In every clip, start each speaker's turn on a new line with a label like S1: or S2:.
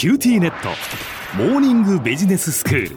S1: QTnet。モーニングビジネススクール。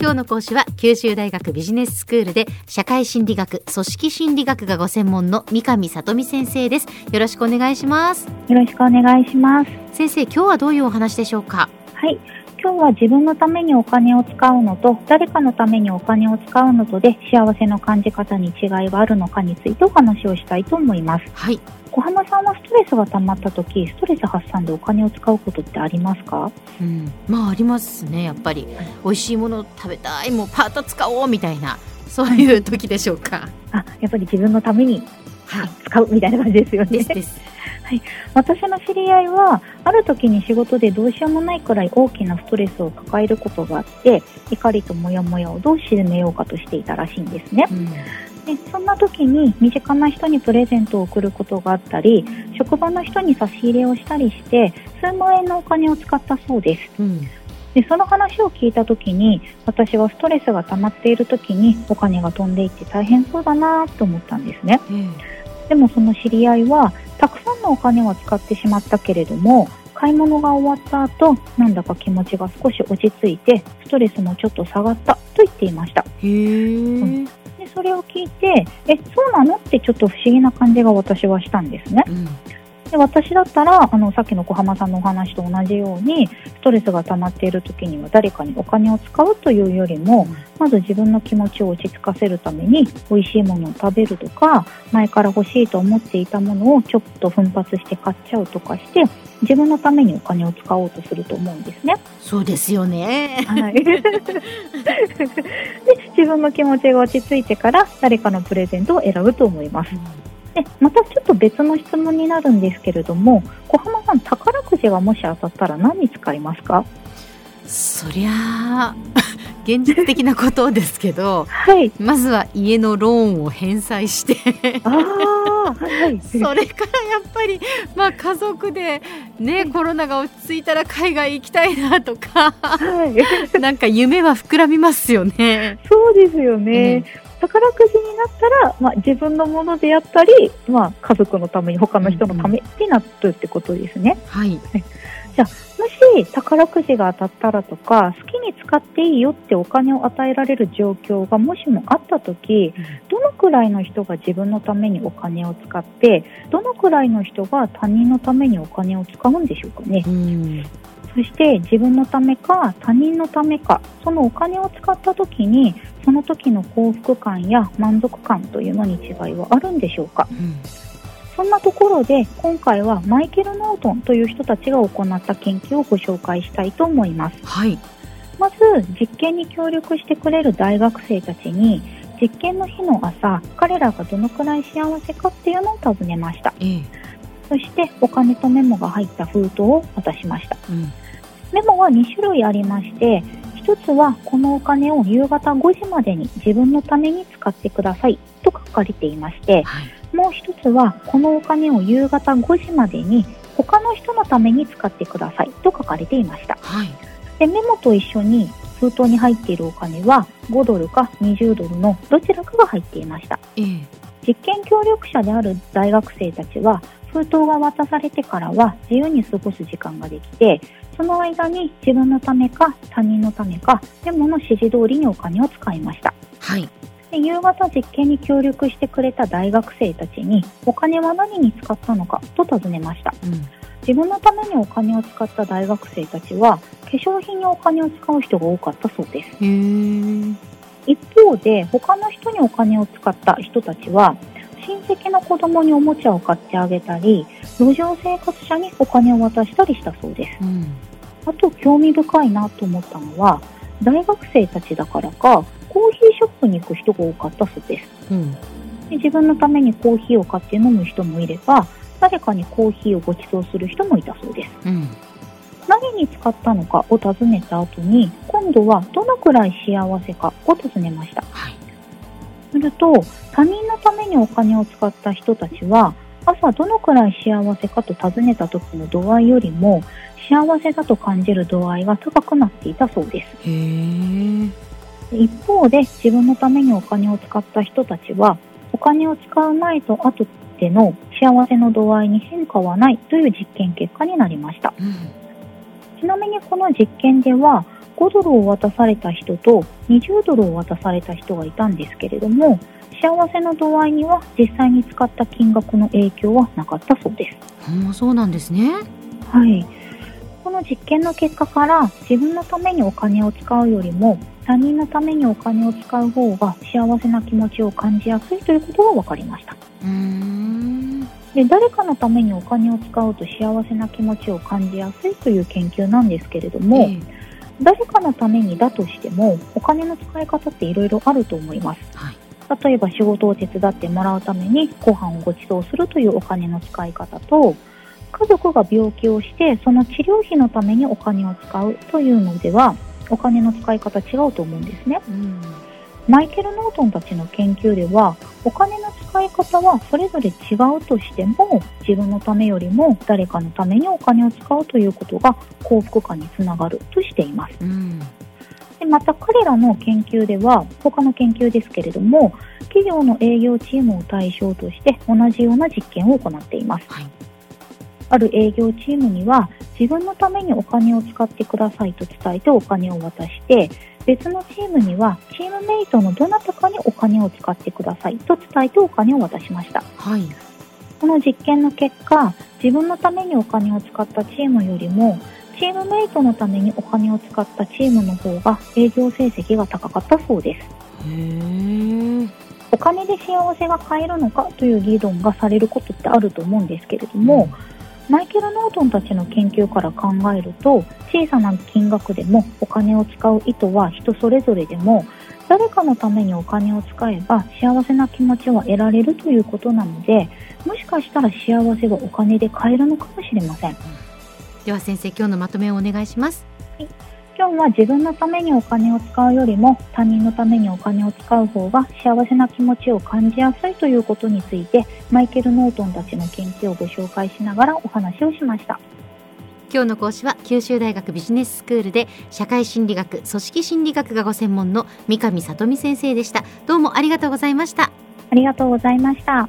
S2: 今日の講師は九州大学ビジネススクールで社会心理学組織心理学がご専門の三上聡美先生です。よろしくお願いします。
S3: よろしくお願いします。
S2: 先生今日はどういうお話でしょうか？
S3: はい今日は自分のためにお金を使うのと誰かのためにお金を使うのとで幸せの感じ方に違いがあるのかについてお話をしたいと思います。
S2: はい。
S3: 小浜さんはストレスが溜まった時ストレス発散でお金を使うことってありますか？
S2: うん。まあありますねやっぱり。美味しいもの食べたいもうパート使おうみたいなそういう時でしょうか。
S3: あやっぱり自分のために
S2: はい。
S3: 使うみたいな感じですよね。
S2: ですです
S3: 私の知り合いはある時に仕事でどうしようもないくらい大きなストレスを抱えることがあって怒りとモヤモヤをどう鎮めようかとしていたらしいんですね。
S2: うん。
S3: でそんな時に身近な人にプレゼントを贈ることがあったり職場の人に差し入れをしたりして数万円のお金を使ったそうです。
S2: うん。
S3: でその話を聞いた時に私はストレスが溜まっている時にお金が飛んでいって大変そうだなと思ったんですね。
S2: え
S3: でもその知り合いはたくさんのお金は使ってしまったけれども買い物が終わった後なんだか気持ちが少し落ち着いてストレスもちょっと下がったと言っていました。
S2: えへえ
S3: でそれを聞いてえそうなのってちょっと不思議な感じが私はしたんですね。
S2: うん。
S3: で私だったらあのさっきの小浜さんのお話と同じようにストレスが溜まっている時には誰かにお金を使うというよりもまず自分の気持ちを落ち着かせるために美味しいものを食べるとか前から欲しいと思っていたものをちょっと奮発して買っちゃうとかして自分のためにお金を使おうとすると思うんですね。
S2: そうですよね
S3: はい、で自分の気持ちが落ち着いてから誰かのプレゼントを選ぶと思います。でまたちょっと別の質問になるんですけれども小浜さん宝くじがもし当たったら何に使いますか？
S2: そりゃあ現実的なことですけど
S3: はい。
S2: まずは家のローンを返済して。
S3: ああはい
S2: それからやっぱり、まあ、家族で、ね、コロナが落ち着いたら海外行きたいなとか
S3: はい。
S2: なんか夢は膨らみますよね。
S3: そうですよね、宝くじになったら、まあ、自分のものであったり、まあ、家族のために他の人のためになるってことですね、
S2: はい、
S3: もし宝くじが当たったらとか好きに使っていいよってお金を与えられる状況がもしもあった時どのくらいの人が自分のためにお金を使ってどのくらいの人が他人のためにお金を使うんでしょうかね。
S2: うん。
S3: そして自分のためか他人のためかそのお金を使った時にその時の幸福感や満足感というのに違いはあるんでしょうか。
S2: うん
S3: そんなところで今回はマイケル・ノートンという人たちが行った研究をご紹介したいと思います。
S2: はい、
S3: まず実験に協力してくれる大学生たちに実験の日の朝彼らがどのくらい幸せかっていうのを尋ねました。
S2: ええ。
S3: そしてお金とメモが入った封筒を渡しました。
S2: うん。
S3: メモは2種類ありまして1つはこのお金を夕方5時までに自分のために使ってくださいと書かれていまして
S2: はい
S3: もう1つはこのお金を夕方5時までに他の人のために使ってくださいと書かれていました。
S2: はい。
S3: でメモと一緒に封筒に入っているお金は5ドルか20ドルのどちらかが入っていました。
S2: ええ。
S3: 実験協力者である大学生たちは封筒が渡されてからは自由に過ごす時間ができてその間に自分のためか他人のためかメモの指示通りにお金を使いました。
S2: はい
S3: で夕方実験に協力してくれた大学生たちにお金は何に使ったのかと尋ねました。
S2: うん。
S3: 自分のためにお金を使った大学生たちは化粧品にお金を使う人が多かったそうです。一方で他の人にお金を使った人たちは親戚の子供におもちゃを買ってあげたり路上生活者にお金を渡したりしたそうです。
S2: うん。
S3: あと興味深いなと思ったのは大学生たちだからかコーヒーショップに行く人が多かったそうです。
S2: うん。
S3: で自分のためにコーヒーを買って飲む人もいれば誰かにコーヒーをご馳走する人もいたそうです。
S2: うん。
S3: 何に使ったのかを尋ねた後に今度はどのくらい幸せかを尋ねました。
S2: はい。
S3: すると他人のためにお金を使った人たちは朝どのくらい幸せかと尋ねた時の度合いよりも幸せだと感じる度合いが高くなっていたそうです一方で自分のためにお金を使った人たちはお金を使う前と後での幸せの度合いに変化はないという実験結果になりました
S2: うん
S3: ちなみにこの実験では5ドルを渡された人と20ドルを渡された人がいたんですけれども幸せの度合いには実際に使った金額の影響はなかったそうです。
S2: うんそうなんですね
S3: はい。この実験の結果から自分のためにお金を使うよりも他人のためにお金を使う方が幸せな気持ちを感じやすいということが分かりました。で誰かのためにお金を使うと幸せな気持ちを感じやすいという研究なんですけれども、
S2: ええ。
S3: 誰かのためにだとしてもお金の使い方っていろいろあると思います。
S2: はい。
S3: 例えば仕事を手伝ってもらうためにご飯をご馳走するというお金の使い方と家族が病気をしてその治療費のためにお金を使うというのではお金の使い方違うと思うんですね。
S2: うん。
S3: マイケル・ノートンたちの研究ではお金の使い方はそれぞれ違うとしても自分のためよりも誰かのためにお金を使うということが幸福感につながるとしています。
S2: うん。
S3: でまた彼らの研究では他の研究ですけれども企業の営業チームを対象として同じような実験を行っています。
S2: はい
S3: ある営業チームには自分のためにお金を使ってくださいと伝えてお金を渡して別のチームにはチームメイトのどなたかにお金を使ってくださいと伝えてお金を渡しました。
S2: はい。
S3: この実験の結果自分のためにお金を使ったチームよりもチームメイトのためにお金を使ったチームの方が営業成績が高かったそうです。お金で幸せが買えるのかという議論がされることってあると思うんですけれども、マイケル・ノートンたちの研究から考えると小さな金額でもお金を使う意図は人それぞれでも誰かのためにお金を使えば幸せな気持ちは得られるということなのでもしかしたら幸せはお金で買えるのかもしれません。
S2: では先生今日のまとめをお願いします
S3: 今日は自分のためにお金を使うよりも他人のためにお金を使う方が幸せな気持ちを感じやすいということについてマイケル・ノートンたちの研究をご紹介しながらお話をしました。
S2: 今日の講師は九州大学ビジネススクールで社会心理学組織心理学がご専門の三上里美先生でした。どうもありがとうございました。
S3: ありがとうございました